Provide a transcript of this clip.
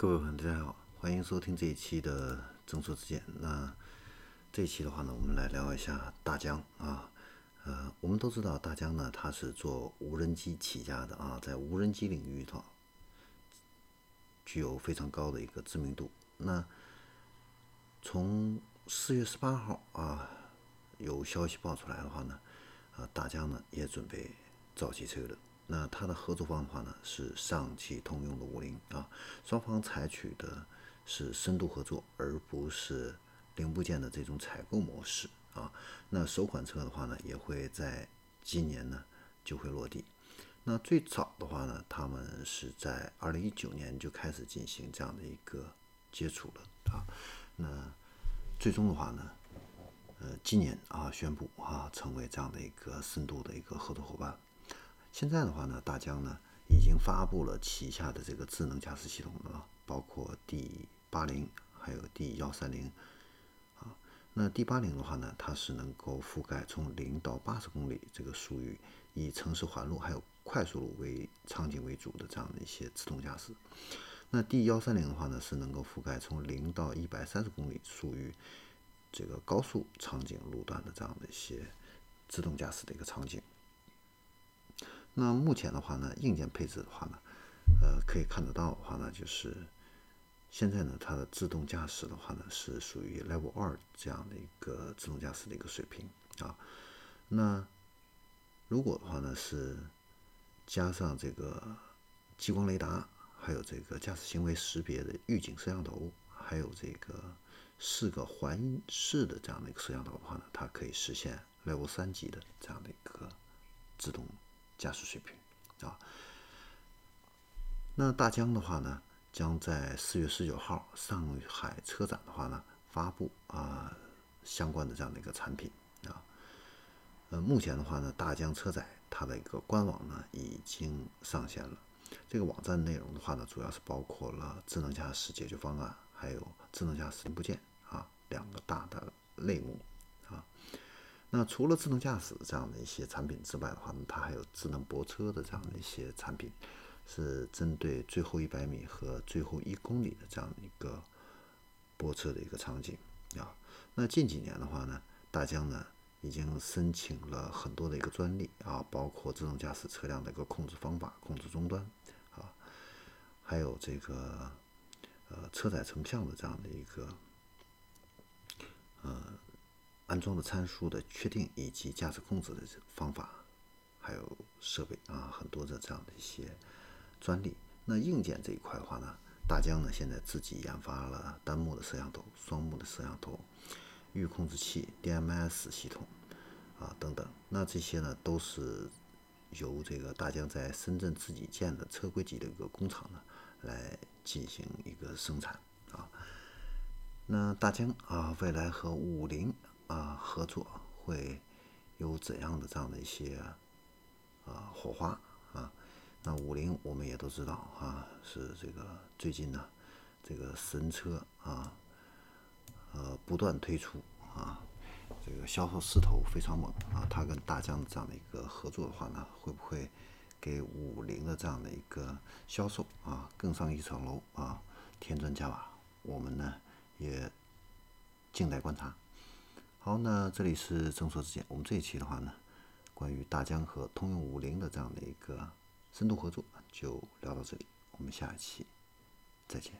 各位朋友，大家好，欢迎收听这一期的正说之见。那这一期的话呢，我们来聊一下大疆啊。呃，我们都知道大疆呢，它是做无人机起家的啊，在无人机领域头具有非常高的一个知名度。那从四月十八号啊，有消息爆出来的话呢，啊，大疆呢也准备造汽车了。那它的合作方的话呢，是上汽通用的五菱啊，双方采取的是深度合作，而不是零部件的这种采购模式啊。那首款车的话呢，也会在今年呢就会落地。那最早的话呢，他们是在二零一九年就开始进行这样的一个接触了啊。那最终的话呢，呃，今年啊宣布啊成为这样的一个深度的一个合作伙伴。现在的话呢，大疆呢已经发布了旗下的这个智能驾驶系统了，包括 D 八零还有 D 幺三零啊。那 D 八零的话呢，它是能够覆盖从零到八十公里这个属于以城市环路还有快速路为场景为主的这样的一些自动驾驶。那 D 幺三零的话呢，是能够覆盖从零到一百三十公里属于这个高速场景路段的这样的一些自动驾驶的一个场景。那目前的话呢，硬件配置的话呢，呃，可以看得到的话呢，就是现在呢，它的自动驾驶的话呢，是属于 Level 二这样的一个自动驾驶的一个水平啊。那如果的话呢，是加上这个激光雷达，还有这个驾驶行为识别的预警摄像头，还有这个四个环视的这样的一个摄像头的话呢，它可以实现 Level 三级的这样的一个自动。驾驶水平啊，那大疆的话呢，将在四月十九号上海车展的话呢，发布啊相关的这样的一个产品啊。呃，目前的话呢，大疆车载它的一个官网呢已经上线了。这个网站内容的话呢，主要是包括了智能驾驶解决方案，还有智能驾驶零部件啊两个大的类目。啊那除了智能驾驶这样的一些产品之外的话呢，它还有智能泊车的这样的一些产品，是针对最后一百米和最后一公里的这样的一个泊车的一个场景啊。那近几年的话呢，大疆呢已经申请了很多的一个专利啊，包括自动驾驶车辆的一个控制方法、控制终端啊，还有这个呃车载成像的这样的一个呃。安装的参数的确定以及驾驶控制的方法，还有设备啊，很多的这样的一些专利。那硬件这一块的话呢，大疆呢现在自己研发了单目的摄像头、双目的摄像头、预控制器、DMS 系统啊等等。那这些呢都是由这个大疆在深圳自己建的车规级的一个工厂呢来进行一个生产啊。那大疆啊，未来和五菱。啊，合作会有怎样的这样的一些啊火花啊？那五菱我们也都知道啊，是这个最近呢，这个神车啊，呃不断推出啊，这个销售势头非常猛啊。它跟大疆的这样的一个合作的话呢，会不会给五菱的这样的一个销售啊更上一层楼啊，添砖加瓦？我们呢也静待观察。好，那这里是正说之间。我们这一期的话呢，关于大疆和通用五菱的这样的一个深度合作，就聊到这里。我们下一期再见。